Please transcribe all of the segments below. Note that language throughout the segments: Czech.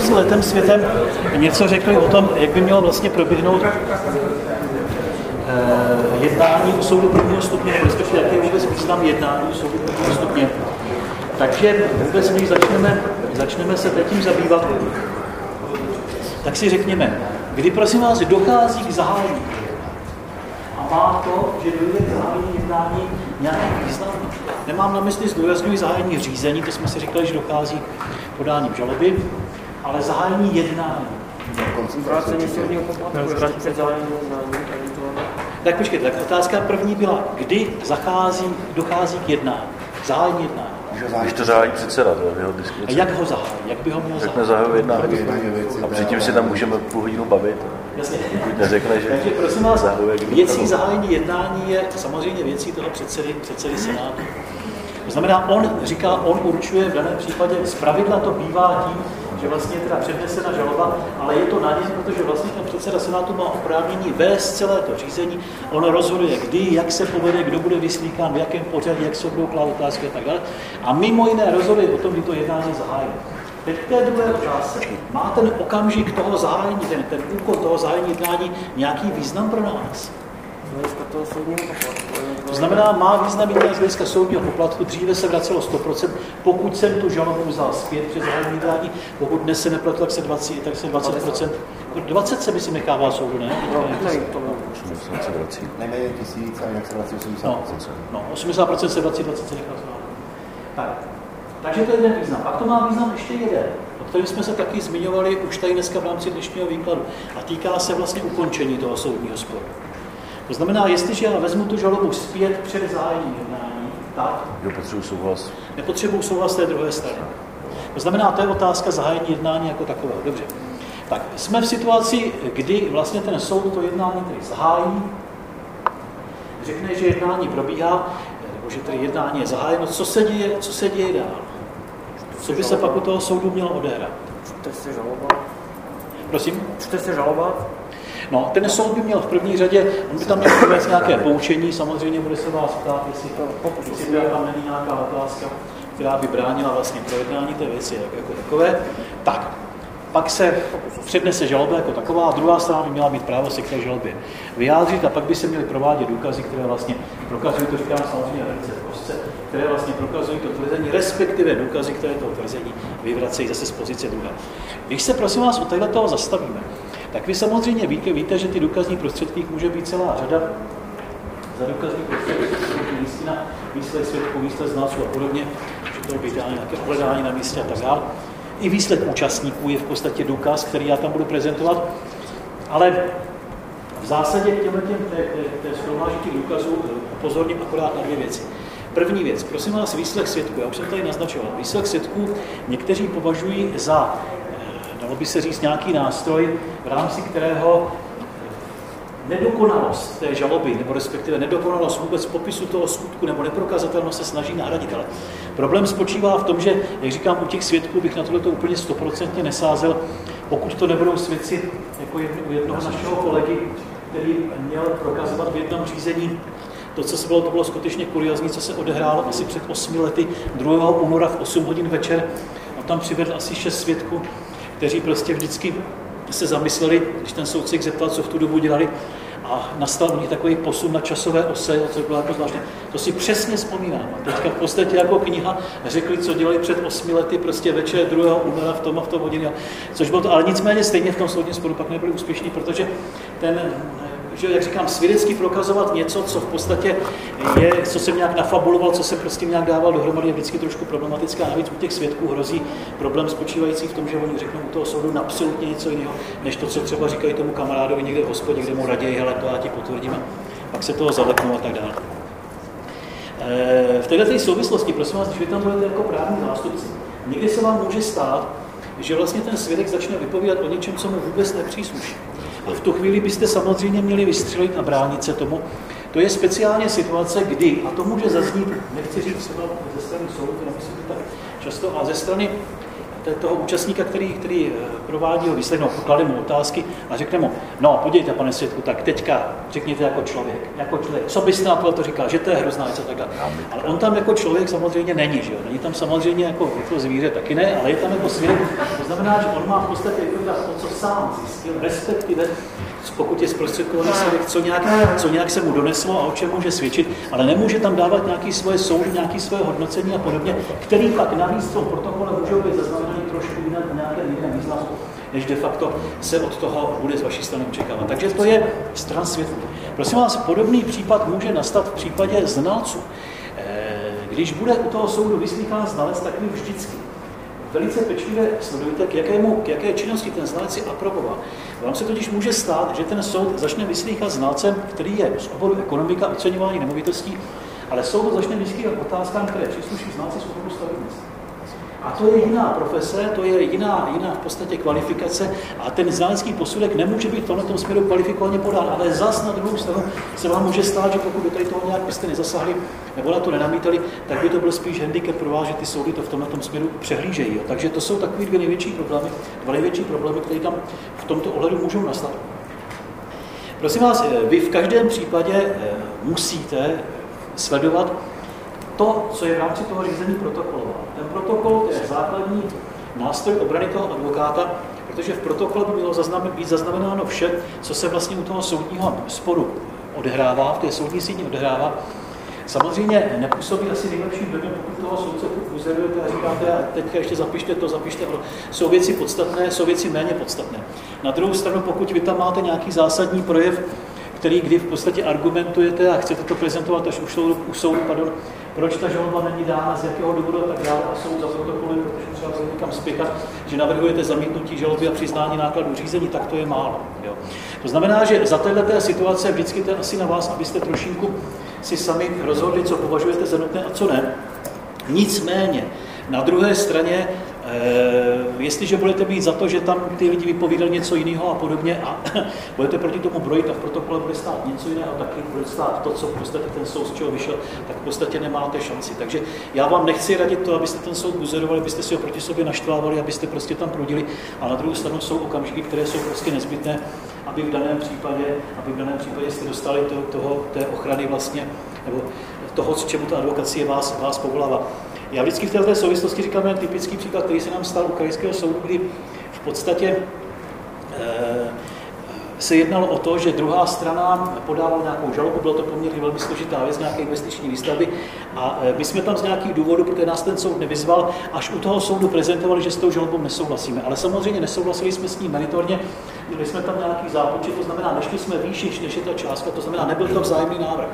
bychom si letem světem něco řekli o tom, jak by mělo vlastně proběhnout eh, jednání u soudu prvního stupně, respektive jaký je vůbec význam jednání u soudu prvního stupně. Takže vůbec, když začneme, začneme se tím zabývat, tak si řekněme, kdy prosím vás dochází k zahájení a má to, že dojde k zahájení jednání nějaký význam. Nemám na mysli zdůrazňuji zahájení řízení, to jsme si říkali, že dochází k podání žaloby, ale zahájení jednání. Vrácení soudního poplatku před zahájením jednání. Tak počkejte, tak otázka první byla, kdy zachází, dochází k jednání, zahájení jednání. Když to zahájí předseda, to je jeho A diskrice. jak ho zahájí, jak by ho měl Řekne zahájit? zahajuje jednání. A předtím si tam můžeme půl hodinu bavit. Jasně. Pokud neřekne, že Takže prosím vás, zahajuje věcí zahájení jednání je samozřejmě věcí toho předsedy, předsedy Senátu. To znamená, on říká, on určuje v daném případě, z pravidla to bývá tím, že vlastně je teda přednesena žaloba, ale je to na něm, protože vlastně ten předseda Senátu má oprávnění vést celé to řízení. On rozhoduje, kdy, jak se povede, kdo bude vyslíkán, v jakém pořadí, jak se budou klát otázky a tak dále. A mimo jiné rozhoduje o tom, kdy to jednání zahájí. Teď k té druhé otázce. Má ten okamžik toho zahájení, ten, ten úkon toho zahájení jednání nějaký význam pro nás? To znamená, má význam i z hlediska soudního poplatku. Dříve se vracelo 100%, pokud jsem tu žalobu vzal zpět přes zahájení jednání, pokud dnes se neplatilo, tak se 20, tak se 20%. 20 se by si nechává soudu, ne? No. 80 se vrací. Nejméně tisíc a jinak se vrací 80%. No, no 80% se 20, 20 se nechá soudu. Tak, takže to je jeden význam. Pak to má význam ještě jeden, o kterém jsme se taky zmiňovali už tady dneska v rámci dnešního výkladu. A týká se vlastně ukončení toho soudního sporu. To znamená, jestliže já vezmu tu žalobu zpět před zahájením jednání, tak Jo, potřebuji souhlas. nepotřebuji souhlas té druhé strany. To znamená, to je otázka zahájení jednání jako takového. Dobře. Tak jsme v situaci, kdy vlastně ten soud to jednání tedy zahájí, řekne, že jednání probíhá, nebo že tedy jednání je zahájeno, co se děje, co se děje dál. Co by se pak u toho soudu mělo odehrát? Čte se žaloba. Prosím? Čte se žaloba. No, ten soud by měl v první řadě, on by tam měl provést nějaké poučení, samozřejmě bude se vás ptát, jestli, jestli tam není nějaká otázka, která by bránila vlastně projednání té věci jako, takové. Tak, pak se přednese žaloba jako taková a druhá strana by měla mít právo se k té žalobě vyjádřit a pak by se měly provádět důkazy, které vlastně prokazují, to říkám samozřejmě velice kostce, které vlastně prokazují to tvrzení, respektive důkazy, které to tvrzení vyvracejí zase z pozice druhé. Když se prosím vás u téhle toho zastavíme, tak vy samozřejmě víte, víte, že ty důkazní prostředky může být celá řada. Za důkazní prostředky listina, výslech svědků, výslech znalců a podobně, že to být nějaké ohledání na místě a tak dále. I výslech účastníků je v podstatě důkaz, který já tam budu prezentovat, ale v zásadě k těmhle těm té, té, té shromáždí těch důkazů upozorním akorát na dvě věci. První věc, prosím vás, výslech svědků. Já už jsem tady naznačoval. Výslech svědků někteří považují za, eh, dalo by se říct, nějaký nástroj, v rámci kterého nedokonalost té žaloby, nebo respektive nedokonalost vůbec popisu toho skutku nebo neprokazatelnost se snaží nahradit. Ale problém spočívá v tom, že, jak říkám, u těch svědků bych na tohle to úplně stoprocentně nesázel, pokud to nebudou svědci jako jedno, u jednoho našeho kolegy, který měl prokazovat v jednom řízení to, co se bylo, to bylo skutečně kuriozní, co se odehrálo asi před 8 lety 2. února v 8 hodin večer. On tam přivedl asi 6 svědků, kteří prostě vždycky se zamysleli, když ten soudce zeptal, co v tu dobu dělali, a nastal u nich takový posun na časové ose, co bylo jako zvláštní. To si přesně vzpomínám. A teďka v podstatě jako kniha řekli, co dělali před osmi lety, prostě večer 2. února v tom a v tom hodině. Což bylo to, ale nicméně stejně v tom soudním sporu pak nebyli úspěšní, protože ten že, jak říkám, svědecky prokazovat něco, co v podstatě je, co jsem nějak nafabuloval, co jsem prostě nějak dával dohromady, je vždycky trošku problematická. Navíc u těch svědků hrozí problém spočívající v tom, že oni řeknou u toho soudu absolutně něco jiného, než to, co třeba říkají tomu kamarádovi někde v hospodě, kde mu raději, hele, to já ti potvrdím, pak se toho zalepnou a tak dále. Eh, V této souvislosti, prosím vás, když vy tam budete jako právní zástupci, někdy se vám může stát, že vlastně ten svědek začne vypovídat o něčem, co mu vůbec nepřísluší. V tu chvíli byste samozřejmě měli vystřelit a bránit se tomu. To je speciálně situace, kdy, a to může zaznít, nechci říct třeba ze strany soudu, nemyslím to tak často, a ze strany toho účastníka, který, který eh, provádí ho výslednou, poklade mu otázky a řekne mu, no podívejte, pane Světku, tak teďka řekněte jako člověk, jako člověk, co byste na to říkal, že to je hrozná věc a tak dále. Ale on tam jako člověk samozřejmě není, že jo? Není tam samozřejmě jako, jako zvíře taky ne, ale je tam jako svět. To znamená, že on má v podstatě vypovídat to, co sám zjistil, respektive pokud je zprostředkovaný svědek, co nějak, co nějak se mu doneslo a o čem může svědčit, ale nemůže tam dávat nějaké svoje soudy, nějaké svoje hodnocení a podobně, který pak navíc v tom protokole můžou být zaznamenaný trošku jinak v nějakém jiném významu, než de facto se od toho bude z vaší strany očekávat. Takže to je stran světlu. Prosím vás, podobný případ může nastat v případě znalců. Eh, Když bude u toho soudu vyslýchán znalec, tak vy vždycky velice pečlivě sledujte, k, jakému, k jaké činnosti ten znalec je aprobován. Vám se totiž může stát, že ten soud začne vyslýchat znalcem, který je z oboru ekonomika, oceňování nemovitostí, ale soud začne vyslýchat otázkám, které přísluší znalci z oboru stavebnictví. A to je jiná profese, to je jiná, jiná v podstatě kvalifikace a ten znalecký posudek nemůže být v tomto směru kvalifikovaně podán, ale zas na druhou stranu se vám může stát, že pokud do tady toho nějak byste nezasahli nebo na to nenamítali, tak by to byl spíš handicap pro vás, že ty soudy to v tomto směru přehlížejí. Jo. Takže to jsou takové dvě největší problémy, dva největší problémy, které tam v tomto ohledu můžou nastat. Prosím vás, eh, vy v každém případě eh, musíte sledovat to, co je v rámci toho řízení protokolovat. Protokol to je základní nástroj obrany toho advokáta, protože v protokolu by mělo zaznamen, být zaznamenáno vše, co se vlastně u toho soudního sporu odehrává, v té soudní síni odehrává. Samozřejmě nepůsobí asi nejlepším dojem, pokud toho soudce uzerujete a říkáte, a teď ještě zapište to, zapište to. Jsou věci podstatné, jsou věci méně podstatné. Na druhou stranu, pokud vy tam máte nějaký zásadní projev, který kdy v podstatě argumentujete a chcete to prezentovat až u soudu, u soudu pardon, proč ta žaloba není dána, z jakého důvodu a tak dále a soud za protokoly, protože třeba bude někam spěchat, že navrhujete zamítnutí žaloby a přiznání nákladů řízení, tak to je málo. Jo. To znamená, že za této situace vždycky to je asi na vás, abyste trošinku si sami rozhodli, co považujete za nutné a co ne. Nicméně, na druhé straně, jestliže budete mít za to, že tam ty lidi vypovídali něco jiného a podobně a budete proti tomu brojit a v protokole bude stát něco jiného, taky bude stát to, co v podstatě ten soud z čeho vyšel, tak v podstatě nemáte šanci. Takže já vám nechci radit to, abyste ten soud buzerovali, abyste si ho proti sobě naštvávali, abyste prostě tam prudili, a na druhou stranu jsou okamžiky, které jsou prostě nezbytné, aby v daném případě, aby v daném případě jste dostali to, toho, té ochrany vlastně, nebo toho, čemu ta advokacie vás, vás povolává. Já vždycky v této souvislosti říkám jen typický příklad, který se nám stal u krajského soudu, kdy v podstatě eh, se jednalo o to, že druhá strana podávala nějakou žalobu, bylo to poměrně velmi složitá věc, nějaké investiční výstavby a eh, my jsme tam z nějakých důvodů, protože nás ten soud nevyzval, až u toho soudu prezentovali, že s tou žalobou nesouhlasíme. Ale samozřejmě nesouhlasili jsme s ní meritorně, měli jsme tam nějaký zápočet, to znamená, nešli jsme výš, než je ta částka, to znamená, nebyl to vzájemný návrh.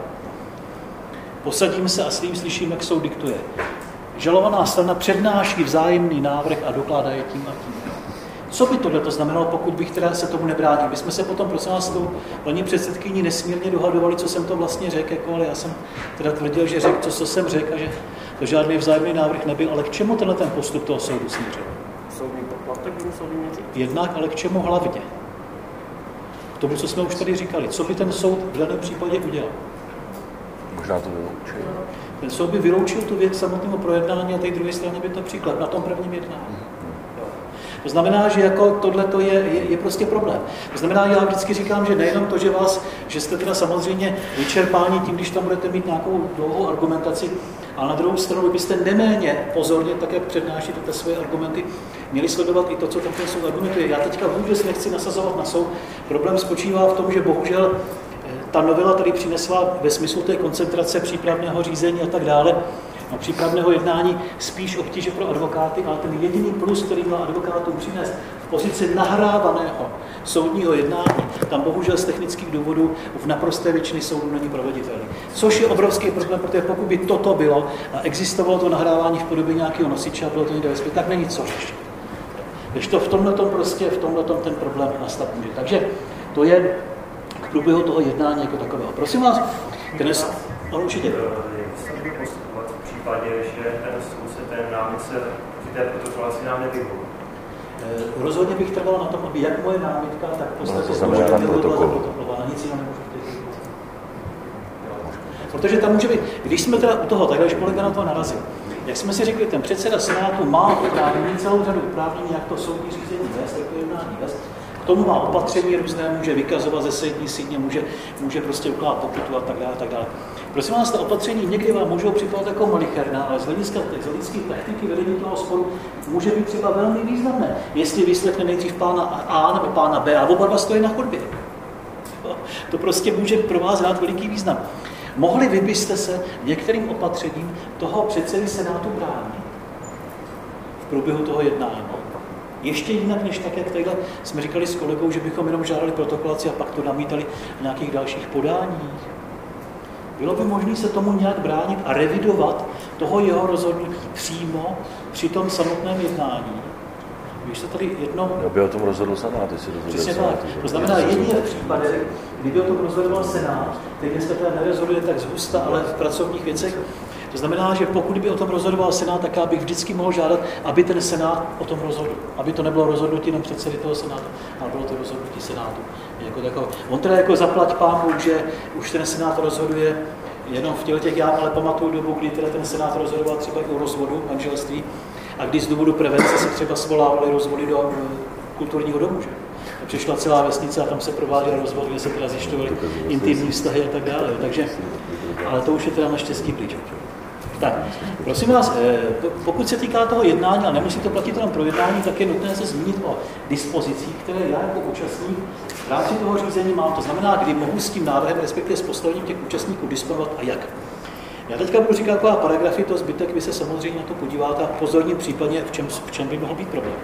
Posadím se a s tím slyším, jak soud diktuje. Žalovaná strana přednáší vzájemný návrh a dokládá je tím a tím. Co by tohle to znamenalo, pokud bych teda se tomu nebránil? My jsme se potom, prosím vás, s tou paní předsedkyní nesmírně dohadovali, co jsem to vlastně řekl, jako, ale já jsem teda tvrdil, že řekl to, co jsem řekl a že to žádný vzájemný návrh nebyl. Ale k čemu tenhle ten postup toho soudu směřil? Soudní poplatek soudní. Jednak, ale k čemu hlavně? K tomu, co jsme už tady říkali. Co by ten soud v daném případě udělal? Možná to vyloučí. Ten soud by vyloučil tu věc samotného projednání a té druhé straně by to příklad na tom prvním jednání. To znamená, že jako tohle to je, je, je, prostě problém. To znamená, já vždycky říkám, že nejenom to, že vás, že jste teda samozřejmě vyčerpáni tím, když tam budete mít nějakou dlouhou argumentaci, ale na druhou stranu byste neméně pozorně, tak jak přednášíte ty své argumenty, měli sledovat i to, co tam ten soud argumentuje. Já teďka vůbec nechci nasazovat na soud. Problém spočívá v tom, že bohužel ta novela tady přinesla ve smyslu té koncentrace přípravného řízení a tak dále, no, přípravného jednání spíš obtíže pro advokáty, ale ten jediný plus, který má advokátům přinést v pozici nahrávaného soudního jednání, tam bohužel z technických důvodů v naprosté většiny soudů není proveditelný. Což je obrovský problém, protože pokud by toto bylo a existovalo to nahrávání v podobě nějakého nosiče a bylo to někde ve tak není co řešit. Když to v tomhle prostě, v tomhle ten problém nastat může. Takže to je průběhu toho jednání jako takového. Prosím vás, dnes, ano, určitě. Jak se bude postupovat v případě, že ten soudce, ten námitce při té protokolaci nám nevyhovuje? Eh, Rozhodně bych trval na tom, aby jak moje námitka, tak v podstatě to znamená na protokol. protokolovala. Nic jiného nemůžu té. Protože tam může být, když jsme teda u toho, takhle, když kolega na to narazil, jak jsme si řekli, ten předseda Senátu má oprávnění, celou řadu oprávnění, jak to soudní řízení vést, jak to jednání vést. Tomu má opatření různé, může vykazovat ze sední sídně, může, může prostě ukládat pokutu a tak dále, tak dále. Prosím vás, ta opatření někdy vám můžou připadat jako malicherná, ale z hlediska, z hlediska techniky vedení toho sporu může být třeba velmi významné, jestli vyslechne nejdřív pána A nebo pána B a oba dva stojí na chodbě. To prostě může pro vás hrát veliký význam. Mohli vy byste se některým opatřením toho předsedy Senátu bránit v průběhu toho jednání? Ještě jinak, než tak, jak tadyhle jsme říkali s kolegou, že bychom jenom žádali protokolaci a pak to namítali v nějakých dalších podáních. Bylo by možné se tomu nějak bránit a revidovat toho jeho rozhodnutí přímo při tom samotném jednání. Když se tady jedno... Já by o tom rozhodl Senát, jestli rozhodl Přesně tak. To znamená, jedině v případech, kdyby o tom rozhodoval Senát, teď dneska teda nerozhoduje tak zhusta, ale v pracovních věcech, to znamená, že pokud by o tom rozhodoval Senát, tak já bych vždycky mohl žádat, aby ten Senát o tom rozhodl. Aby to nebylo rozhodnutí jenom předsedy toho Senátu, ale bylo to rozhodnutí Senátu. Jako takové. On teda jako zaplať pámu, že už ten Senát rozhoduje jenom v těle těch, já ale pamatuju dobu, kdy teda ten Senát rozhodoval třeba i o rozvodu manželství, a když z důvodu prevence se třeba svolávali rozvody do eh, kulturního domu, že? A přišla celá vesnice a tam se prováděl rozvod, kde se teda zjišťovaly intimní vztahy a tak dále. Takže, ale to už je teda naštěstí pryč. Tak, prosím vás, eh, pokud se týká toho jednání, a nemusí to platit jenom pro jednání, tak je nutné se zmínit o dispozicích, které já jako účastník v rámci toho řízení mám. To znamená, kdy mohu s tím návrhem, respektive s postavením těch účastníků disponovat a jak. Já teďka budu říkat taková paragrafy, to zbytek vy se samozřejmě na to podíváte a pozorně případně, v čem, v čem by mohl být problém.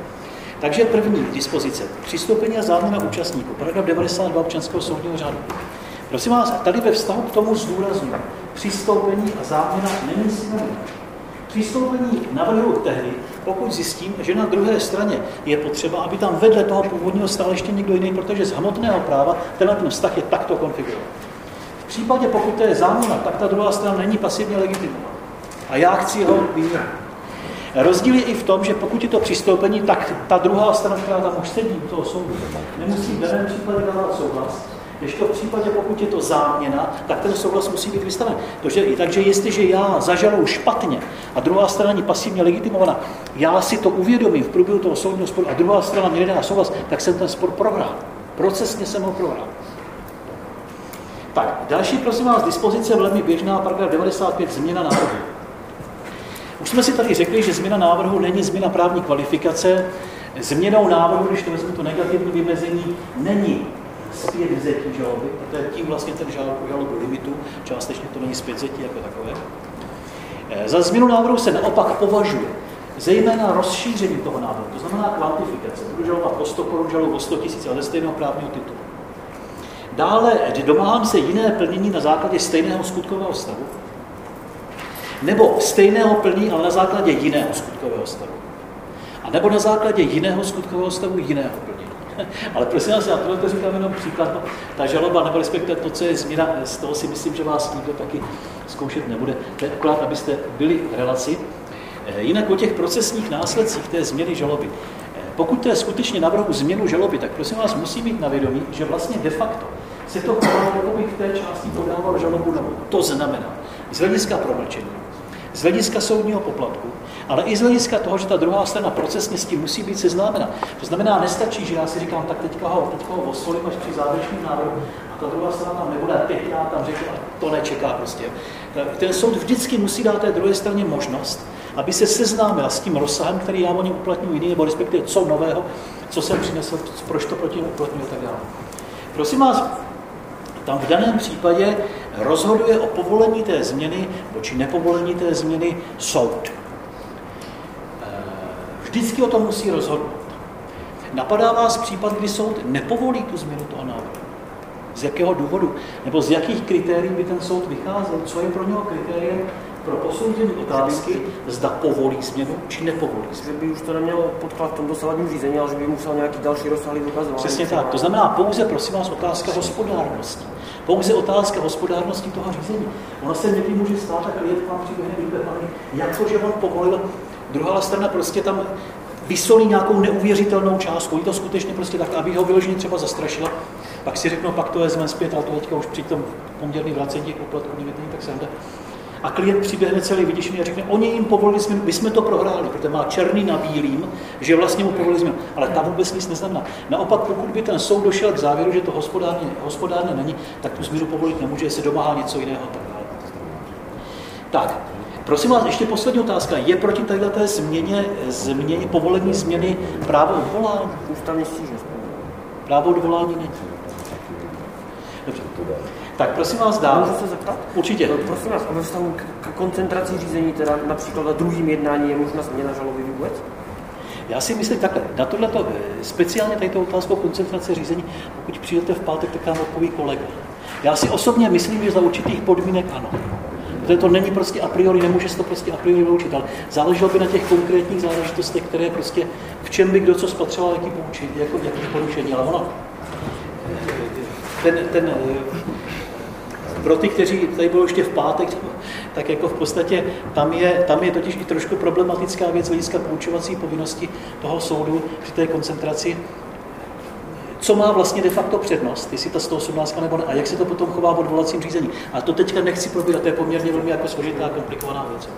Takže první dispozice. Přistoupení a záměna účastníků. Paragraf 92 občanského soudního řádu. Prosím vás, tady ve vztahu k tomu zdůraznuju. Přistoupení a záměna není synonym. Přistoupení navrhuji tehdy, pokud zjistím, že na druhé straně je potřeba, aby tam vedle toho původního stál ještě někdo jiný, protože z hmotného práva tenhle ten vztah je takto konfigurován. V případě, pokud to je záměna, tak ta druhá strana není pasivně legitimovaná. A já chci jeho výměnu. Rozdíl je i v tom, že pokud je to přistoupení, tak ta druhá strana, která tam už sedí u toho soudu, nemusí v daném případě dávat souhlas, když to v případě, pokud je to záměna, tak ten souhlas musí být vystaven. Takže, takže jestliže já zažaluju špatně a druhá strana není pasivně legitimovaná, já si to uvědomím v průběhu toho soudního sporu a druhá strana mě nedá souhlas, tak jsem ten spor prohrál. Procesně jsem ho prohrál. Tak, další, prosím vás, dispozice velmi běžná, paragraf 95, změna návrhu. Už jsme si tady řekli, že změna návrhu není změna právní kvalifikace. Změnou návrhu, když to vezmu to negativní vymezení, není zpět vzetí žaloby, protože tím vlastně ten žalob, žalobu limitu, částečně to není zpět vzetí jako takové. Eh, za změnu návrhu se naopak považuje zejména rozšíření toho návrhu, to znamená kvantifikace. Budu žalovat o 100 korun, žalobu o 100 tisíc, ale ze stejného právního titulu. Dále domáhám se jiné plnění na základě stejného skutkového stavu, nebo stejného plnění, ale na základě jiného skutkového stavu. A nebo na základě jiného skutkového stavu jiného plnění. Ale prosím vás, já tohle to říkám jenom příklad. No, ta žaloba, nebo respektive to, co je změna, z toho si myslím, že vás nikdo taky zkoušet nebude. To je akorát, abyste byli v relaci. Eh, jinak o těch procesních následcích té změny žaloby. Eh, pokud to je skutečně navrhu změnu žaloby, tak prosím vás, musí mít na vědomí, že vlastně de facto se to chovalo, jako v té části podával žalobu. To znamená, z hlediska promlčení, z hlediska soudního poplatku, ale i z hlediska toho, že ta druhá strana procesně s tím musí být seznámena. To znamená, nestačí, že já si říkám, tak teďka ho, teďka ho osolím až při závěrečném návrhu a ta druhá strana tam nebude, já tam řeknu, a to nečeká prostě. Ten soud vždycky musí dát té druhé straně možnost, aby se seznámila s tím rozsahem, který já o něm uplatňuji jiný, nebo respektive co nového, co jsem přinesl, proč to proti němu uplatňuji a tak dále. Prosím vás, tam v daném případě rozhoduje o povolení té změny, či nepovolení té změny soud. Eh, vždycky o tom musí rozhodnout. Napadá vás případ, kdy soud nepovolí tu změnu toho návrhu. Z jakého důvodu? Nebo z jakých kritérií by ten soud vycházel? Co je pro něho kritériem pro posouzení otázky, zda povolí změnu či nepovolí změnu. Že by už to nemělo podklad v tom dosavadním řízení, ale že by musel nějaký další rozsáhlý dokazování. Přesně tak. To znamená pouze, prosím vás, otázka hospodárnosti. Pouze otázka hospodárnosti toho řízení. Ono se někdy může stát, a klient vám přiběhne vypepaný, jak to, že on povolil, druhá strana prostě tam vysolí nějakou neuvěřitelnou částku. Je to skutečně prostě tak, aby ho vyloženě třeba zastrašila. Pak si řeknou, pak to vezmeme zpět, ale to teďka už při tom poměrný vracení těch poplatků nevětný, tak se a klient přiběhne celý vyděšený a řekne, oni jim povolili změnu, my jsme to prohráli, protože má černý na bílým, že vlastně mu povolili změnu. Ale ta vůbec nic neznamená. Naopak, pokud by ten soud došel k závěru, že to hospodárně, hospodárně není, tak tu změnu povolit nemůže, se domáhá něco jiného. Tak, prosím vás, ještě poslední otázka. Je proti této změně, změně, povolení změny právo odvolání? Ústavní stížnost. Právo odvolání není. Dobře. Tak prosím vás dál. Můžu se zeptat? Určitě. No, prosím vás, ve vztahu k, k koncentraci řízení, teda například na druhým jednání je možná změna žaloby vůbec? Já si myslím takhle, na tohleto, speciálně tady otázku koncentrace řízení, pokud přijdete v pátek, tak vám odpoví kolega. Já si osobně myslím, že za určitých podmínek ano. Protože to není prostě a priori, nemůže se to prostě a priori vyloučit, ale záleželo by na těch konkrétních záležitostech, které prostě, v čem by kdo co spatřoval, jaký, poučení, jako, jaký porušení. Ale ono, ten, ten, pro ty, kteří tady budou ještě v pátek, tak jako v podstatě tam je, tam je totiž i trošku problematická věc hlediska poučovací povinnosti toho soudu při té koncentraci, co má vlastně de facto přednost, jestli ta 118 nebo ne, a jak se to potom chová v odvolacím řízení. A to teďka nechci probírat, to je poměrně velmi jako složitá a komplikovaná věc.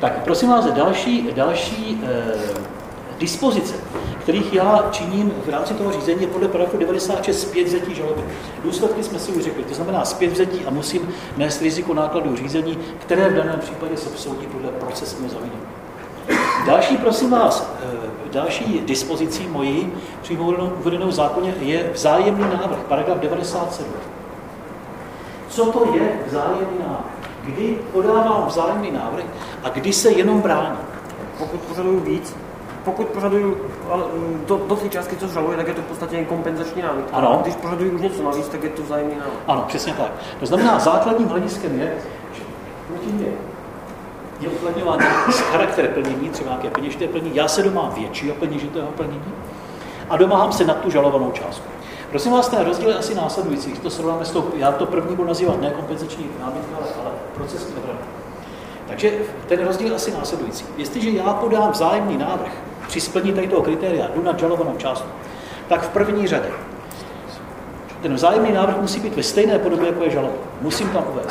Tak prosím vás, další, další eh, dispozice, kterých já činím v rámci toho řízení, je podle paragrafu 96 zpět vzetí žaloby. Důsledky jsme si už řekli, to znamená zpět vzetí a musím nést riziko nákladů řízení, které v daném případě se vsoudí podle procesního zavinění. Další, prosím vás, eh, další dispozicí mojí přímo uvedenou v zákoně je vzájemný návrh, paragraf 97. Co to je vzájemný návrh? Kdy podávám vzájemný návrh a kdy se jenom brání? Pokud požaduju víc, pokud požaduju mm, do, do té částky, co žaluje, tak je to v podstatě kompenzační návrh. Ano. A když požaduju už něco navíc, tak je to vzájemný návrh. Ano, přesně tak. To znamená, základním hlediskem je, že proti mě je uplatňován charakter plnění, třeba nějaké peněžité plnění, já se domám většího peněžitého plnění a domáhám se na tu žalovanou částku. Prosím vás, ten rozdíl je asi následující. Když to srovnáme s tou, já to první budu nazývat ne kompenzační námitka, ale, ale procesní obrana. Takže ten rozdíl je asi následující. Jestliže já podám vzájemný návrh při splnění tady toho kritéria, jdu na žalovanou částku, tak v první řadě ten vzájemný návrh musí být ve stejné podobě, jako je žaloba. Musím tam uvést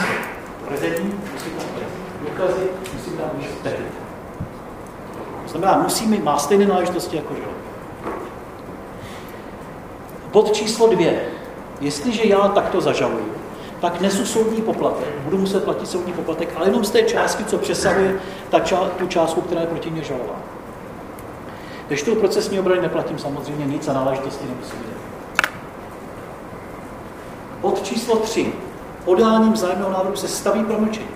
tvrzení, musím tam uvést důkazy, musím tam uvést. To znamená, musí mít, má stejné náležitosti jako žaloba. Bod číslo dvě. Jestliže já takto zažaluju, tak nesu soudní poplatek, budu muset platit soudní poplatek, ale jenom z té částky, co přesahuje ta ča, tu částku, která je proti mě žalová. Když tu procesní obrany neplatím samozřejmě nic a náležitosti nemusím jít. Bod číslo 3. Podáním vzájemného návrhu se staví promlčení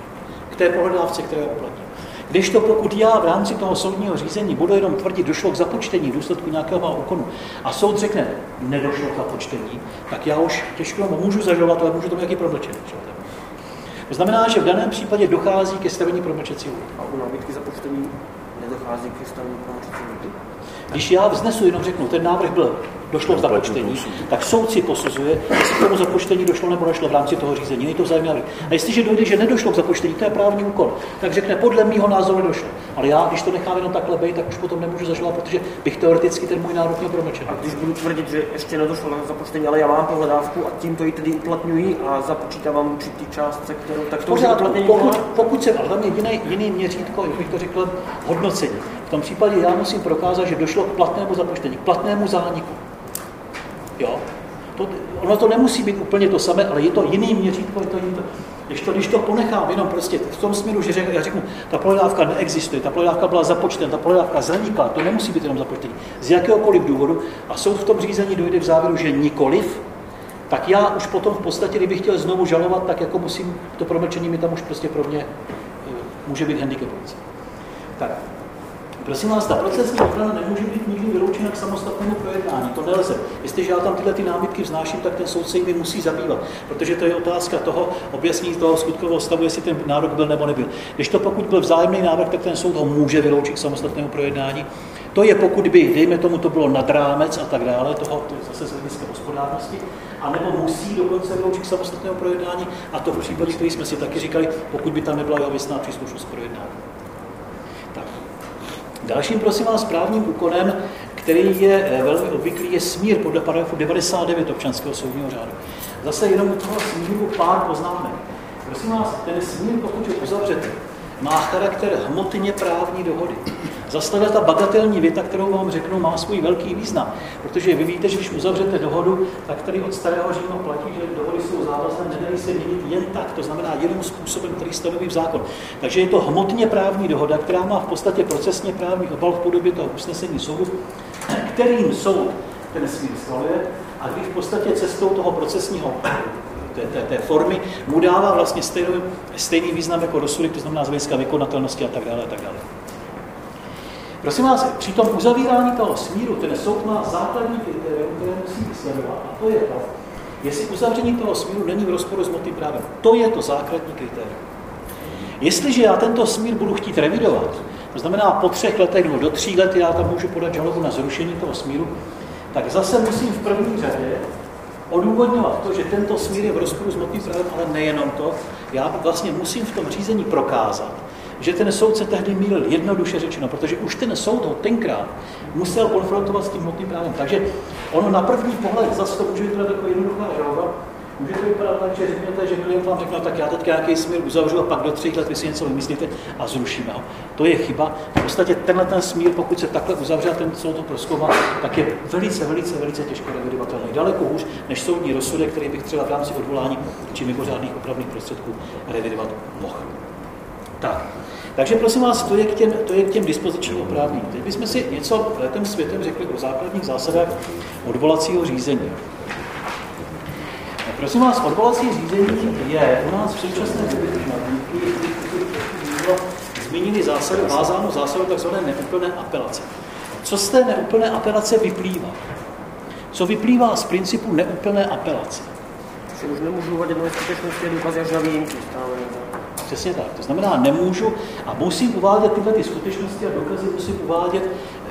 k té pohledávce, které uplatním. Když to pokud já v rámci toho soudního řízení budu jenom tvrdit, došlo k započtení v důsledku nějakého úkonu a soud řekne, nedošlo k započtení, tak já už těžko můžu zažalovat, ale můžu to nějaký promlčení. To znamená, že v daném případě dochází ke stavení promlčecího A u námitky započtení nedochází ke stavení promlčecího Když já vznesu, jenom řeknu, ten návrh byl došlo k započtení, tak soud si posuzuje, jestli k tomu započtení došlo nebo nešlo v rámci toho řízení. Není to vzájemné. A jestliže dojde, že nedošlo k započtení, to je právní úkon, tak řekne, podle mého názoru nedošlo. Ale já, když to nechám jenom takhle být, tak už potom nemůžu zažalovat, protože bych teoreticky ten můj nárok měl promlčen. A když budu tvrdit, že ještě nedošlo na započtení, ale já mám pohledávku a tímto ji tedy uplatňuji a započítávám určitý částce, kterou tak to Pořád, pokud, pokud se, ale tam je jiný, jiný měřítko, jak bych to řekl, hodnocení. Tom případě já musím prokázat, že došlo k platnému započtení, k platnému zániku. Jo? To, ono to nemusí být úplně to samé, ale je to jiný měřítko, je to jiný to. Když to, když to ponechám jenom prostě v tom směru, že řek, já řeknu, ta pohledávka neexistuje, ta pohledávka byla započtena, ta pohledávka zanikla, to nemusí být jenom započtení. Z jakéhokoliv důvodu a soud v tom řízení dojde v závěru, že nikoliv, tak já už potom v podstatě, kdybych chtěl znovu žalovat, tak jako musím, to promlčení mi tam už prostě pro mě eh, může být handicapující. Tak, Prosím vás, ta procesní ochrana nemůže být nikdy vyloučena k samostatnému projednání. To nelze. Jestliže já tam tyhle ty námitky vznáším, tak ten soud se jimi musí zabývat, protože to je otázka toho objasnění toho skutkového stavu, jestli ten nárok byl nebo nebyl. Když to pokud byl vzájemný návrh, tak ten soud ho může vyloučit k samostatnému projednání. To je pokud by, dejme tomu, to bylo nad rámec a tak dále, toho to je zase z hlediska hospodárnosti, a nebo musí dokonce vyloučit k samostatného projednání, a to v případě, který jsme si taky říkali, pokud by tam nebyla jeho věcná příslušnost projednání. Dalším, prosím vás, správním úkonem, který je eh, velmi obvyklý, je smír podle paragrafu 99 občanského soudního řádu. Zase jenom u toho smíru pár poznámek. Prosím vás, ten smír, pokud ho uzavřete, má charakter hmotně právní dohody. Zase ta bagatelní věta, kterou vám řeknu, má svůj velký význam, protože vy víte, že když uzavřete dohodu, tak tady od starého Říma platí, že dohody jsou závazné, nedají se měnit jen tak, to znamená jenom způsobem, který stanoví v zákon. Takže je to hmotně právní dohoda, která má v podstatě procesně právní obal v podobě toho usnesení soudu, kterým soud ten smír schvaluje a když v podstatě cestou toho procesního té, té, té formy mu dává vlastně stejný, stejný význam jako rozsudek, to znamená z hlediska vykonatelnosti a tak dále. A tak dále. Prosím vás, při tom uzavírání toho smíru ten soud má základní kritérium, které musí vysledovat, a to je to, jestli uzavření toho smíru není v rozporu s motým právem. To je to základní kritérium. Jestliže já tento smír budu chtít revidovat, to znamená po třech letech nebo do tří let já tam můžu podat žalobu na zrušení toho smíru, tak zase musím v první řadě odůvodňovat to, že tento smír je v rozporu s motým právem, ale nejenom to, já vlastně musím v tom řízení prokázat, že ten soud se tehdy mýlil, jednoduše řečeno, protože už ten soud ho tenkrát musel konfrontovat s tím hmotným právem. Takže ono na první pohled zase to může vypadat jako jednoduchá žaloba, Může to vypadat tak, že řeknete, že klient vám řekne, tak já teď nějaký smír uzavřu a pak do tří let vy si něco vymyslíte a zrušíme ho. To je chyba. V podstatě tenhle ten smír, pokud se takhle uzavře a ten soud to proskoumá, tak je velice, velice, velice těžko revidovatelný. Daleko hůř než soudní rozsudek, který bych třeba v rámci odvolání či mimořádných opravných prostředků revidovat mohl. Tak, takže prosím vás, to je k těm, to je k těm dispozičním oprávněním. Teď bychom si něco letem světem řekli o základních zásadách odvolacího řízení. Prosím vás, odvolací řízení je u nás v současné době zmínili zásadu, vázánu zásadu tzv. neúplné apelace. Co z té neúplné apelace vyplývá? Co vyplývá z principu neúplné apelace? Že už nemůžu uvádět nové skutečnosti důkazy až na výjimky stále. Přesně tak. To znamená, nemůžu a musím uvádět tyhle ty skutečnosti a důkazy musím uvádět,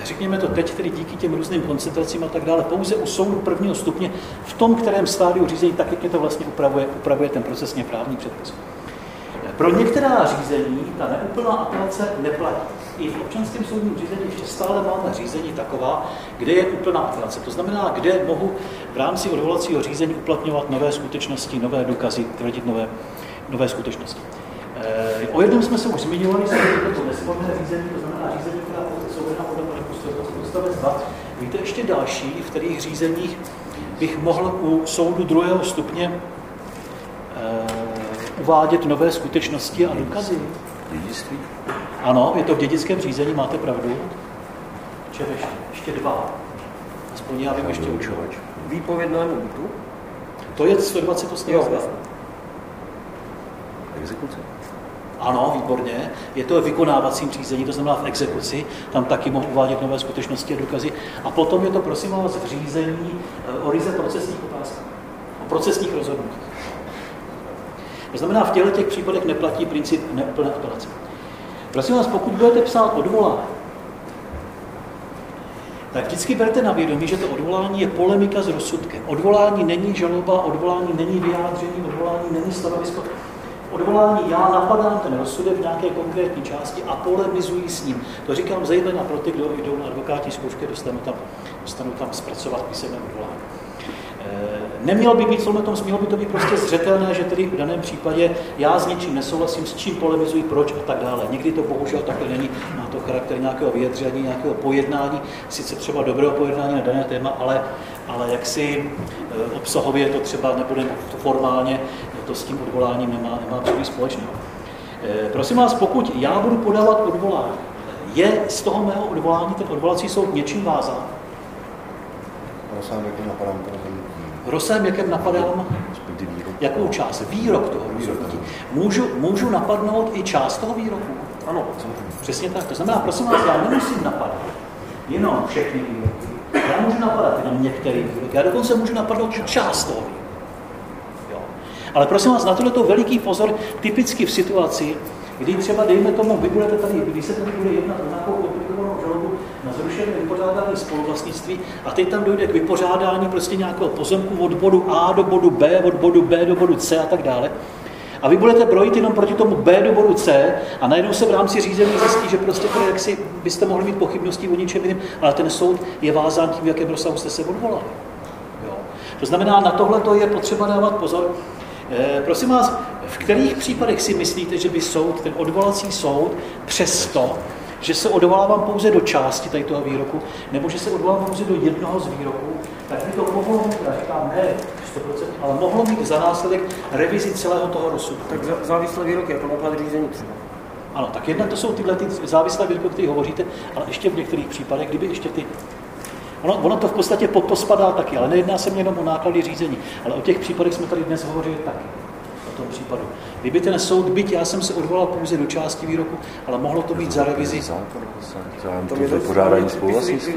řekněme to teď, tedy díky těm různým koncentracím a tak dále, pouze u soudu prvního stupně, v tom, kterém stádiu řízení, tak jak je to vlastně upravuje, upravuje ten procesně právní předpis. Pro některá řízení ta neúplná apelace neplatí. I v občanském soudním řízení ještě stále máme řízení taková, kde je úplná apelace. To znamená, kde mohu v rámci odvolacího řízení uplatňovat nové skutečnosti, nové důkazy, tvrdit nové, nové skutečnosti. Eh, o jednom jsme se už zmiňovali, že je to nesporné řízení, to znamená řízení, která jsou vedena podle odstavec 2. Víte ještě další, v kterých řízeních bych mohl u soudu druhého stupně uh, uvádět nové skutečnosti a důkazy? Dědictví? Ano, je to v dědickém řízení, máte pravdu. Čem ještě? Ještě dva. Aspoň já vím ještě učovač. Výpovědnému bytu? To je 120 odstavec. Exekuce? Ano, výborně. Je to v vykonávacím řízení, to znamená v exekuci. Tam taky mohu uvádět nové skutečnosti a důkazy. A potom je to, prosím vás, v řízení eh, o ryze procesních otázkách, o procesních rozhodnutích. To znamená, v těchto těch případech neplatí princip neúplné apelace. Prosím vás, pokud budete psát odvolání, tak vždycky berte na vědomí, že to odvolání je polemika s rozsudkem. Odvolání není žaloba, odvolání není vyjádření, odvolání není stanovisko odvolání já napadám ten rozsudek v nějaké konkrétní části a polemizuji s ním. To říkám zejména pro ty, kdo jdou na advokátní zkoušky, dostanou tam, dostanou tam zpracovat písemné odvolání. Eh, nemělo by být tom mělo by to být prostě zřetelné, že tedy v daném případě já s něčím nesouhlasím, s čím polemizuji, proč a tak dále. Někdy to bohužel takhle není, má to charakter nějakého vyjadření, nějakého pojednání, sice třeba dobrého pojednání na dané téma, ale, ale jaksi eh, obsahově to třeba nebude formálně, to s tím odvoláním nemá, nemá příliš společného. Eh, prosím vás, pokud já budu podávat odvolání, je z toho mého odvolání ten odvolací soud něčím vázán? Rozsahem, jakým napadám to Rozsahem, jakým napadám? Jakou část? Výrok toho rozhodnutí. Můžu, můžu napadnout i část toho výroku? Ano, přesně tak. To znamená, prosím vás, já nemusím napadat jenom všechny výroky. Já můžu napadat jenom některý výrok. Já dokonce můžu napadnout část toho výroku. Ale prosím vás, na tohle to veliký pozor, typicky v situaci, kdy třeba, dejme tomu, vy budete tady, když se tady bude jednat o nějakou komplikovanou žalobu na zrušené vypořádání spoluvlastnictví a teď tam dojde k vypořádání prostě nějakého pozemku od bodu A do bodu B, od bodu B do bodu C a tak dále. A vy budete brojit jenom proti tomu B do bodu C a najednou se v rámci řízení zjistí, že prostě to jaksi byste mohli mít pochybnosti o ničem jiném, ale ten soud je vázán tím, v jakém rozsahu jste se odvolali. Jo. To znamená, na tohle to je potřeba dávat pozor. Eh, prosím vás, v kterých případech si myslíte, že by soud, ten odvolací soud, přesto, že se odvolávám pouze do části tady toho výroku, nebo že se odvolávám pouze do jednoho z výroků, tak by to mohlo mít, já říkám ne 100%, ale mohlo mít za následek revizi celého toho rozsudku. Tak závislé výroky, jako náklad řízení třeba. Ano, tak jednak to jsou tyhle ty závislé výroky, o kterých hovoříte, ale ještě v některých případech, kdyby ještě ty Ono, ono to v podstatě pod to spadá taky, ale nejedná se mě jenom o náklady řízení, ale o těch případech jsme tady dnes hovořili taky. O tom případu. Kdyby ten soud, byť já jsem se odvolal pouze do části výroku, ale mohlo to být za revizi. To mě vypořádání spoluvlastnictví.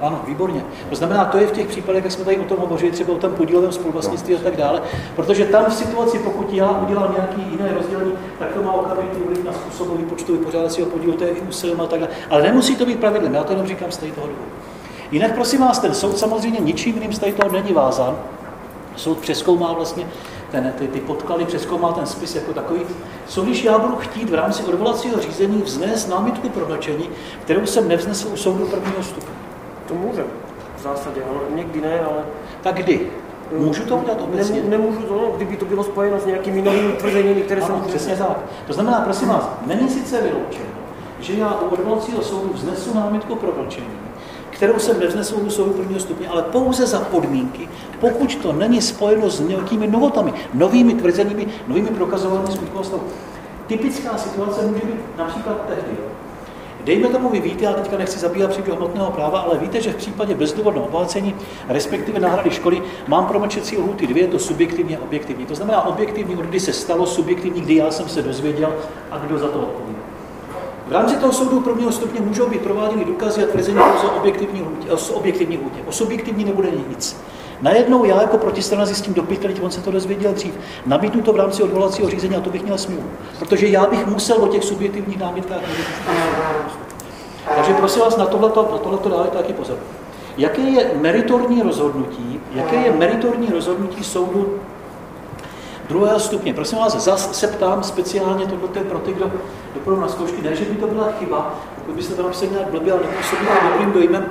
Ano, výborně. To znamená, to je v těch případech, jak jsme tady o tom hovořili, třeba o tom podílovém spoluvlastnictví a tak dále, protože tam v situaci, pokud já udělám nějaký jiné rozdělení, tak to má okamžitý vliv na způsob výpočtu vypořádacího podílu, to je i a tak dále. Ale nemusí to být pravidlem, já to jenom říkám z tady toho důvodu. Jinak prosím vás, ten soud samozřejmě ničím jiným z toho není vázan. Soud přeskoumá vlastně ten, ty, ty podklady, přeskoumá ten spis jako takový. Co když já budu chtít v rámci odvolacího řízení vznést námitku pro mlčení, kterou jsem nevznesl u soudu prvního stupně? To může. V zásadě, ale někdy ne, ale... Tak kdy? Můžu to udělat obecně? Nemů, nemůžu to, no, kdyby to bylo spojeno s nějakými novými tvrzeními, které Ano, jsem... přesně tak. To znamená, prosím vás, není sice vyloučeno, že já u odvolacího soudu vznesu námitku pro mlčení, kterou jsem nevznesl u soudu prvního stupně, ale pouze za podmínky, pokud to není spojeno s nějakými novotami, novými tvrzeními, novými prokazovanými skutkovou stavu. Typická situace může být například tehdy. Dejme tomu, vy víte, já teďka nechci zabývat příběh hmotného práva, ale víte, že v případě bezdůvodného obohacení, respektive náhrady škody, mám promlčecí lhuty dvě, je to subjektivní a objektivní. To znamená objektivní, kdy se stalo, subjektivní, kdy já jsem se dozvěděl a kdo za to odpovídá. V rámci toho soudu prvního stupně můžou být prováděny důkazy a tvrzení pouze objektivní hůtě, o objektivní hůtě. O subjektivní nebude nic. Najednou já jako protistrana zjistím do let, on se to dozvěděl dřív. Nabídnu to v rámci odvolacího řízení a to bych měl smůlu. Protože já bych musel o těch subjektivních námitkách. Takže prosím vás, na tohleto, na tohleto dávajte taky pozor. Jaké je meritorní rozhodnutí, jaké je meritorní rozhodnutí soudu druhého stupně. Prosím vás, zase se ptám speciálně, tohle pro ty, kdo dopadnou na zkoušky, ne, že by to byla chyba, pokud byste to napsali nějak blbě, ale nepůsobí dobrým dojmem,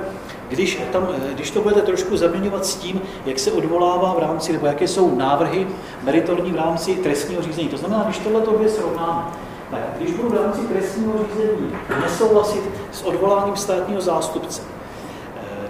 když, tam, eh, když to budete trošku zaměňovat s tím, jak se odvolává v rámci, nebo jaké jsou návrhy meritorní v rámci trestního řízení. To znamená, když tohle to dvě srovnáme, tak když budu v rámci trestního řízení nesouhlasit s odvoláním státního zástupce,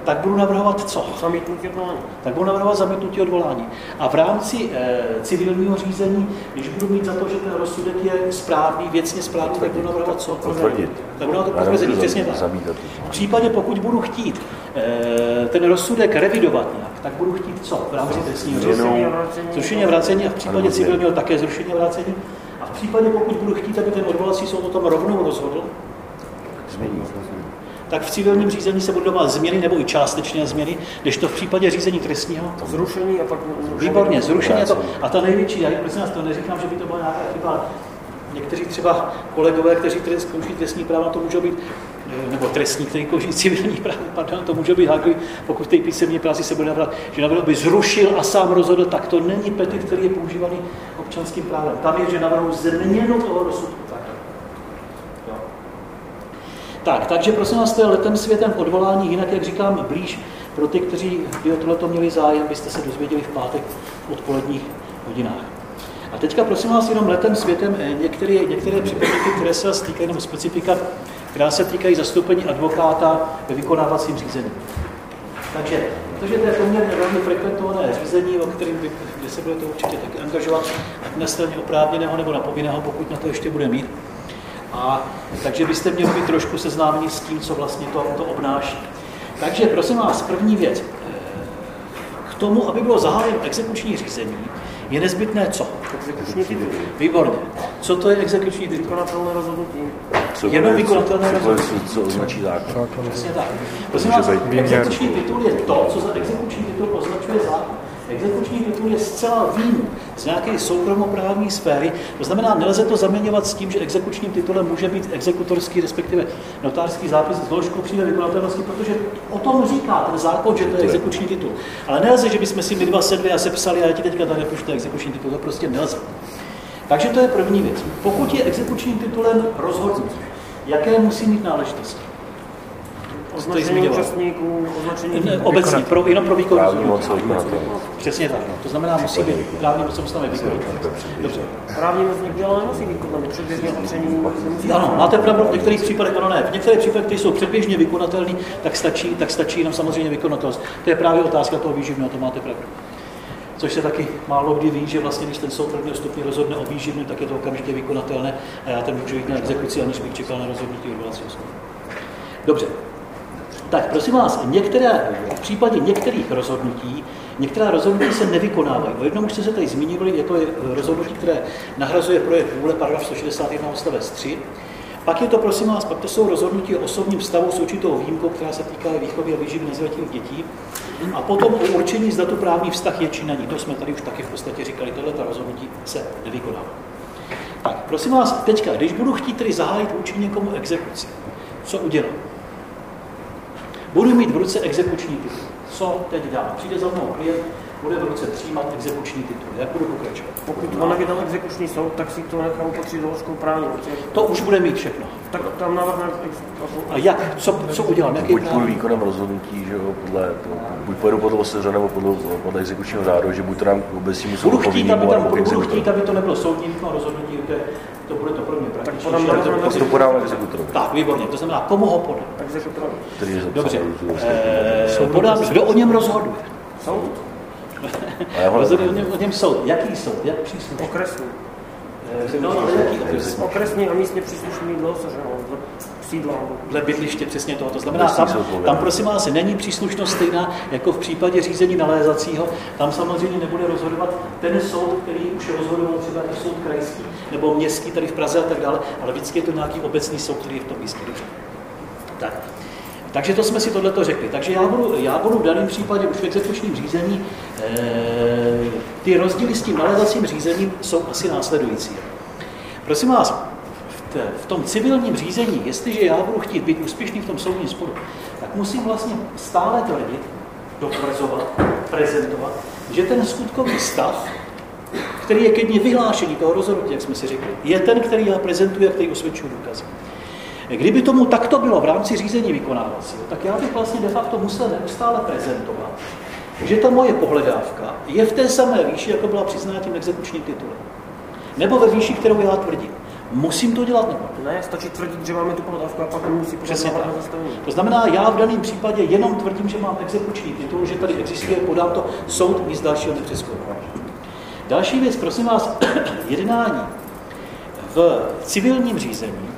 tak budu navrhovat co? Zamítnutí odvolání. tak budu navrhovat zamítnutí odvolání. A v rámci e, civilního řízení, když budu mít za to, že ten rozsudek je správný, věcně správný, tak budu navrhovat co? Potvrdit. Tak budu navrhovat Já potvrzení, přesně tak. zamítat. V případě, pokud budu chtít e, ten rozsudek revidovat nějak, tak budu chtít co v rámci trestního řízení? Zrušení a. Zrušení a v případě civilního také zrušení a vrácení. A v případě, pokud budu chtít, aby ten odvolací soud o tom rovnou rozhodl, Změní. Tak v civilním řízení se budou změny nebo i částečné změny, když to v případě řízení trestního Zrušení a pak... Výborně, zrušení to. A ta největší, já prosím vás, to neříkám, že by to byla nějaká chyba. Někteří třeba kolegové, kteří zkouší trestní práva, to můžou být, nebo trestní, kteří zkouší civilní práva, pardon, to může být háklivý, pokud v té písemní práci se bude navrát, že navrhl by zrušil a sám rozhodl, tak to není petit, který je používaný občanským právem. Tam je, že navrhnou změnu toho rozsudku. Tak. Jo. Tak, takže prosím vás, to je letem světem odvolání, jinak, jak říkám, blíž pro ty, kteří by o tohleto měli zájem, byste se dozvěděli v pátek v odpoledních hodinách. A teďka prosím vás jenom letem světem eh, některé, některé připomínky, které se týkají, nebo specifika, která se týkají zastoupení advokáta ve vykonávacím řízení. Takže, protože to je poměrně velmi frekventované řízení, o kterém by, kde se budete určitě taky angažovat, ať na straně oprávněného nebo na povinného, pokud na to ještě bude mít. A takže byste měli být trošku seznámeni s tím, co vlastně to, to obnáší. Takže prosím vás, první věc. K tomu, aby bylo zahájeno exekuční řízení, je nezbytné co? Exekuční titul. Výborně. Co to je exekuční titul? Vykonatelné rozhodnutí. Co Jenom vykonatelné rozhodnutí. Co, označí zákon. Přesně tak. Prosím vás, exekuční titul je to, co za exekuční titul označuje zákon. Exekuční titul je zcela výjimuk z nějaké soukromoprávní sféry. To znamená, nelze to zaměňovat s tím, že exekučním titulem může být exekutorský, respektive notářský zápis s doložkou přímé vykonatelnosti, protože o tom říká ten zákon, že to je exekuční titul. Ale nelze, že bychom si my dva sedli a sepsali a já ti teďka tady nepůjčte exekuční titul, to prostě nelze. Takže to je první věc. Pokud je exekučním titulem rozhodnutí, jaké musí mít náležitosti? Označení účastníků, označení Obecně, pro, jenom pro výkon Právní rozhodnutí. moc. Přesně tak. To znamená, musí být právní moc samostatné výkon. Dobře. Právní moc někdy ale nemusí výkonat, předběžně opatření Ano, máte pravdu, v některých případech ano ne. V některých případech, které jsou předběžně vykonatelné, tak stačí, tak stačí jenom samozřejmě vykonatelnost. To je právě otázka toho výživného, to máte pravdu. Což se taky málo kdy ví, že vlastně, když ten soud prvního stupně rozhodne o výživném, tak je to okamžitě vykonatelné a já ten můžu jít na exekuci, aniž bych čekal na rozhodnutí odvolacího soudu. Dobře. Tak prosím vás, některé, v případě některých rozhodnutí, některá rozhodnutí se nevykonávají. O jednom už jste se tady zmínili, je to rozhodnutí, které nahrazuje projekt vůle, paragraf 161 odstavec 3. Pak je to, prosím vás, pak to jsou rozhodnutí o osobním stavu s určitou výjimkou, která se týká výchovy a výživy nezletilých dětí. A potom o určení, zda to právní vztah je či není. To jsme tady už taky v podstatě říkali, tohle ta rozhodnutí se nevykonává. Tak, prosím vás, teďka, když budu chtít tedy zahájit vůči někomu exekuci, co udělám? Budu mít v ruce exekuční titul. Co teď dám? Přijde za mnou klient, bude v ruce přijímat exekuční titul. Jak budu pokračovat? Pokud to nevydal exekuční soud, tak si to nechám upatřit doložkou právní moci. To už bude mít všechno. Tak tam navrhne A jak? Co, co udělám? Jaký Buď půjdu výkonem rozhodnutí, že jo, podle, buď pojedu podle OSŘ nebo podle, podle exekučního řádu, že buď to dám k obecnímu soudu Budu chtít, aby tam, budu chtít, aby to nebylo soudní výkon rozhodnutí, to, je, to bude to pro mě praktičtější. podám ale to- Pak to podám exekutorovi, Tak, výborně. To znamená, komu ho podám? exekutorovi. Dobře. Eh, podám, kdo o něm rozhoduje? Soud? A já ho Rozhoduje o něm, o něm soud. Jaký soud? Jak příslušný? Okresní. No, okres? Okresní a místně příslušný dlo, že jo, dle bydliště přesně toho. To znamená, tam, tam prosím vás není příslušnost stejná jako v případě řízení nalézacího. Tam samozřejmě nebude rozhodovat ten soud, který už rozhodoval třeba jako soud krajský nebo městský tady v Praze a tak dále, ale vždycky je to nějaký obecný soud, který je v tom místě. Dobře. Tak. Takže to jsme si tohleto řekli. Takže já budu, já budu v daném případě už v exekučním řízení, e, ty rozdíly s tím nalézacím řízením jsou asi následující. Prosím vás, v, té, v tom civilním řízení, jestliže já budu chtít být úspěšný v tom soudním sporu, tak musím vlastně stále tvrdit, dotvrzovat, prezentovat, že ten skutkový stav, který je ke dní vyhlášení toho rozhodnutí, jak jsme si řekli, je ten, který já prezentuji a který usvědčuji důkazy. Kdyby tomu takto bylo v rámci řízení vykonávacího, tak já bych vlastně de facto musel neustále prezentovat, že ta moje pohledávka je v té samé výši, jako byla přiznána tím exekučním titulem. Nebo ve výši, kterou já tvrdím. Musím to dělat nebo ne? Stačí tvrdit, že máme tu pohledávku a pak musí Přesně tak. To znamená, já v daném případě jenom tvrdím, že mám exekuční titul, že tady existuje, podám to, soud nic dalšího nepřeskoumá. Další věc, prosím vás, jednání v civilním řízení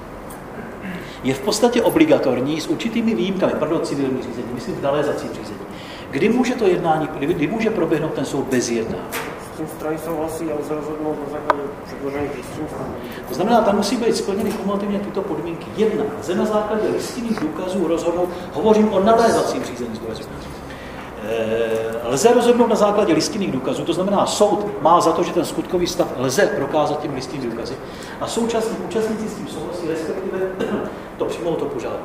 je v podstatě obligatorní s určitými výjimkami, pardon, civilní řízení, myslím v nalézacím řízení. Kdy může to jednání, kdy, kdy může proběhnout ten soud bez jednání? S tím strany souhlasí a lze rozhodnout na základě předložených listin. To znamená, tam musí být splněny kumulativně tyto podmínky. Jedna, lze na základě listinných důkazů rozhodnout, hovořím o nalézacím řízení zdůrazňuji. Eh, Lze rozhodnout na základě listinných důkazů, to znamená, soud má za to, že ten skutkový stav lze prokázat těmi listinnými důkazy a současně účastníci s tím souhlasí, respektive to přijmou to požádek.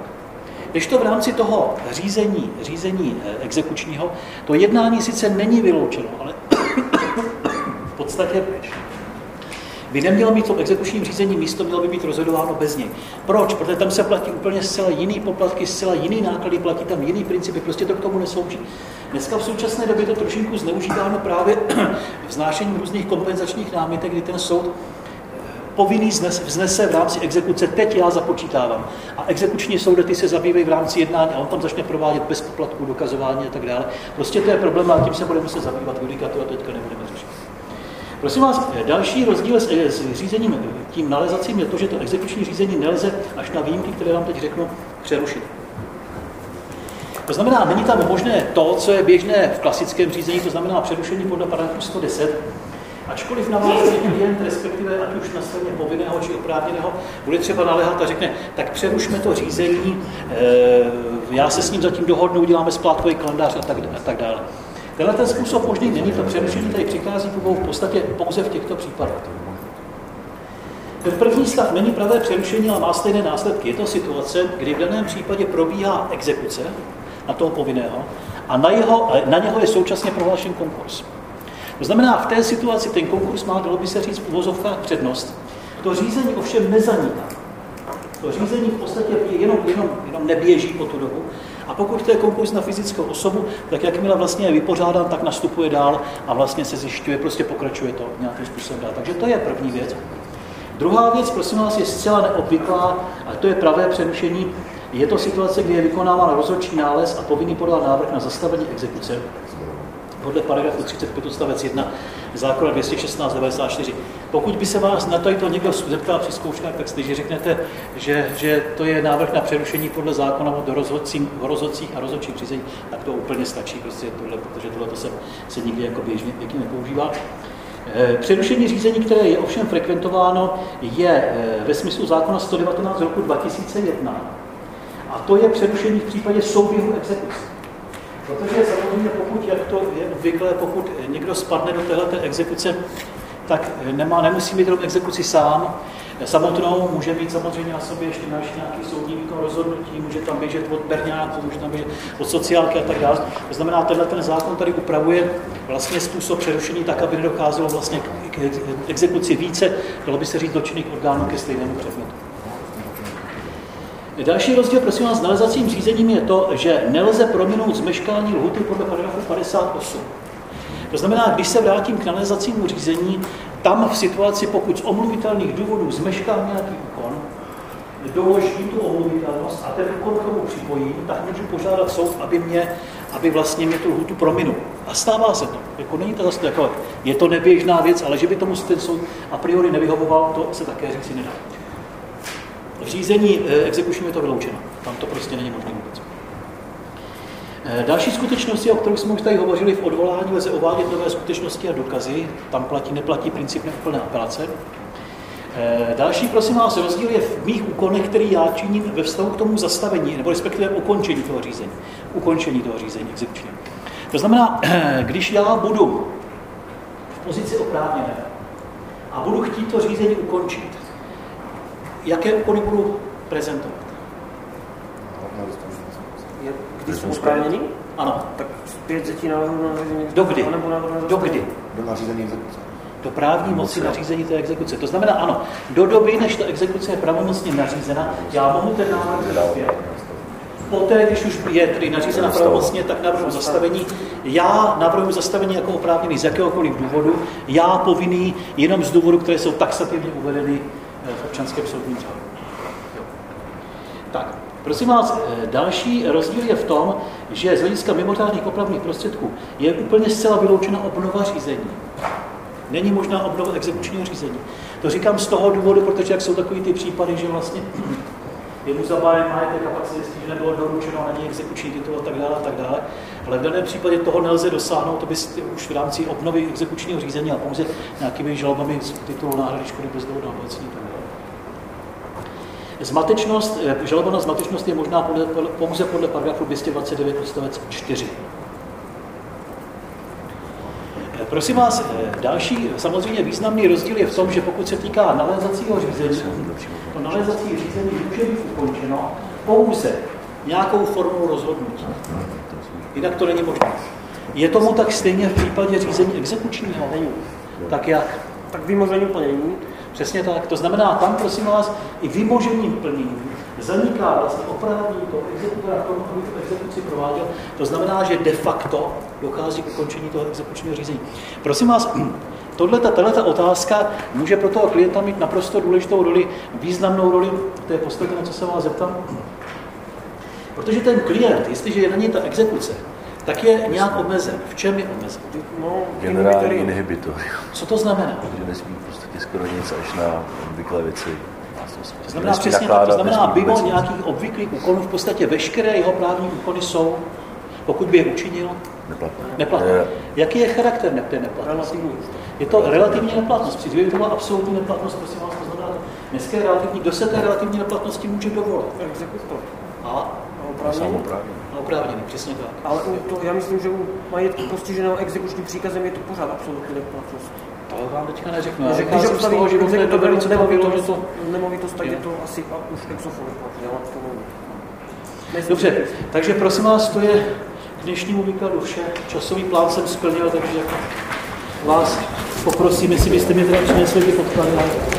Když to v rámci toho řízení, řízení eh, exekučního, to jednání sice není vyloučeno, ale v podstatě by nemělo mít v tom exekučním řízení místo, mělo by být rozhodováno bez něj. Proč? Protože tam se platí úplně zcela jiný poplatky, zcela jiný náklady, platí tam jiný principy, prostě to k tomu neslouží. Dneska v současné době to trošinku zneužíváno právě vznášením různých kompenzačních námitek, kdy ten soud povinný znes, vznese v rámci exekuce, teď já započítávám. A exekuční soudy ty se zabývají v rámci jednání a on tam začne provádět bez poplatků, dokazování a tak dále. Prostě to je problém a tím se budeme muset zabývat judikatura, teďka nebudeme řešit. Prosím vás, další rozdíl s, s řízením tím nalezacím je to, že to exekuční řízení nelze až na výjimky, které vám teď řeknu, přerušit. To znamená, není tam možné to, co je běžné v klasickém řízení, to znamená přerušení podle paragrafu 110, ačkoliv na vás klient, respektive ať už na straně povinného či oprávněného, bude třeba naléhat a řekne, tak přerušme to řízení, eh, já se s ním zatím dohodnu, uděláme splátkový kalendář a tak, a tak dále. Tenhle ten způsob možný není, to přerušení tady přichází v podstatě pouze v těchto případech. Ten první stav není pravé přerušení, ale má stejné následky. Je to situace, kdy v daném případě probíhá exekuce na toho povinného a na, jeho, na něho je současně prohlášen konkurs. To znamená, v té situaci ten konkurs má, dalo by se říct, v přednost. To řízení ovšem nezaniká. To řízení v podstatě jenom, jenom, jenom neběží po tu dobu, A pokud to je konkurs na fyzickou osobu, tak jakmile vlastně je vypořádán, tak nastupuje dál a vlastně se zjišťuje, prostě pokračuje to nějakým způsobem dál. Takže to je první věc. Druhá věc, prosím vás, je zcela neobvyklá, a to je pravé přerušení. Je to situace, kdy je vykonáván rozhodčí nález a povinný podat návrh na zastavení exekuce podle paragrafu 35 odstavec 1 zákona 216 Pokud by se vás na to, někdo zeptal při zkouškách, tak když řeknete, že, že to je návrh na přerušení podle zákona o rozhodcích a rozhodčích řízení, tak to úplně stačí, prostě tohle, protože tohle to se, se nikdy jako běžně pěkně nepoužívá. Eh, přerušení řízení, které je ovšem frekventováno, je eh, ve smyslu zákona 119 roku 2001. A to je přerušení v případě souběhu exekuce. Protože samozřejmě pokud, jak to je obvykle, pokud někdo spadne do této exekuce, tak nemá, nemusí mít jenom exekuci sám, samotnou, může mít samozřejmě na sobě ještě další nějaký soudní výkon rozhodnutí, může tam běžet od berňáku, může tam běžet od sociálky a tak dále. To znamená, tenhle ten zákon tady upravuje vlastně způsob přerušení tak, aby nedocházelo vlastně k exekuci více, dalo by se říct, dočinných orgánů ke stejnému předmětu. Další rozdíl, prosím vás, s nalezacím řízením je to, že nelze prominout zmeškání lhuty podle paragrafu 58. To znamená, když se vrátím k nalezacímu řízení, tam v situaci, pokud z omluvitelných důvodů zmeškám nějaký úkon, doložím tu omluvitelnost a ten úkon k tomu připojím, tak můžu požádat soud, aby, mě, aby vlastně mě tu lhutu prominul. A stává se to. Jako není to zase jako, je to neběžná věc, ale že by tomu ten soud a priori nevyhovoval, to se také říci nedá. V řízení eh, exekučního je to vyloučeno. Tam to prostě není možné vůbec. Eh, další skutečnosti, o kterých jsme už tady hovořili v odvolání, lze uvádět nové skutečnosti a dokazy. Tam platí, neplatí princip neúplné apelace. Eh, další, prosím vás, rozdíl je v mých úkonech, který já činím ve vztahu k tomu zastavení, nebo respektive ukončení toho řízení. Ukončení toho řízení exekučního. To znamená, když já budu v pozici oprávněné a budu chtít to řízení ukončit, jaké úkony budu prezentovat? Když jsou oprávnění? Ano. Tak zpět zetí návrhu na nařízení Dokdy? Nebo na Dokdy? Do nařízení exekuce. Do právní moci nařízení té exekuce. To znamená, ano, do doby, než ta exekuce je pravomocně nařízena, já mohu ten návrh zpět. Poté, když už je tedy nařízena pravomocně, tak navrhu zastavení. Já navrhu zastavení jako oprávněný z jakéhokoliv důvodu. Já povinný jenom z důvodu, které jsou taxativně uvedeny občanském soudním řádu. Tak, prosím vás, eh, další rozdíl je v tom, že z hlediska mimořádných opravných prostředků je úplně zcela vyloučena obnova řízení. Není možná obnova exekučního řízení. To říkám z toho důvodu, protože jak jsou takový ty případy, že vlastně je mu zabájen majetek a pak se zjistí, že nebylo doručeno na ní exekuční titul a tak dále a tak dále. Ale v daném případě toho nelze dosáhnout, to by už v rámci obnovy exekučního řízení a pouze nějakými žalobami z titulu náhrady škody bez dohody Zmatečnost, eh, žaloba na zmatečnost je možná podle, pouze podle paragrafu 229 odstavec 4. Eh, prosím vás, eh, další samozřejmě významný rozdíl je v tom, že pokud se týká nalézacího řízení, to nalézací řízení může být ukončeno pouze nějakou formou rozhodnutí. Jinak to není možné. Je tomu tak stejně v případě řízení exekučního? Tak jak? Tak vymožení plnění Přesně tak. To znamená, tam, prosím vás, i vymožením plnění zaniká vlastně oprávnění toho exekutora k tomu, aby tu exekuci prováděl. To znamená, že de facto dochází k ukončení toho exekučního řízení. Prosím vás, Tohle, tato otázka může pro toho klienta mít naprosto důležitou roli, významnou roli, to je poslední, na co se vás zeptám. Protože ten klient, jestliže je na něj ta exekuce, tak je nějak omezen. V čem je omezen? No, Generální inhibitor. Co to znamená? Že nesmí prostě skoro nic až na obvyklé věci. To znamená přesně to znamená, mimo nějakých obvyklých úkonů v podstatě veškeré jeho právní úkony jsou, pokud by je učinil, neplatné. neplatné. Je. Jaký je charakter té neplatnosti? Je to relativní neplatnost. Při to byla absolutní neplatnost, prosím vás, to znamená, dneska je relativní, kdo se té relativní neplatnosti může dovolit? Exekutor. A? Oprávněný. Oprávněný, přesně tak. Ale to, já myslím, že u majetku postiženého exekučním příkazem je to pořád absolutní neplatnost. To vám teďka neřeknu. Že když z toho, že to je nemovitost, nemovitost, tak je to asi už exofon. Dobře, takže prosím vás, to je k dnešnímu výkladu vše. Časový plán jsem splnil, takže vás poprosím, jestli byste mi teda přinesli ty podklady.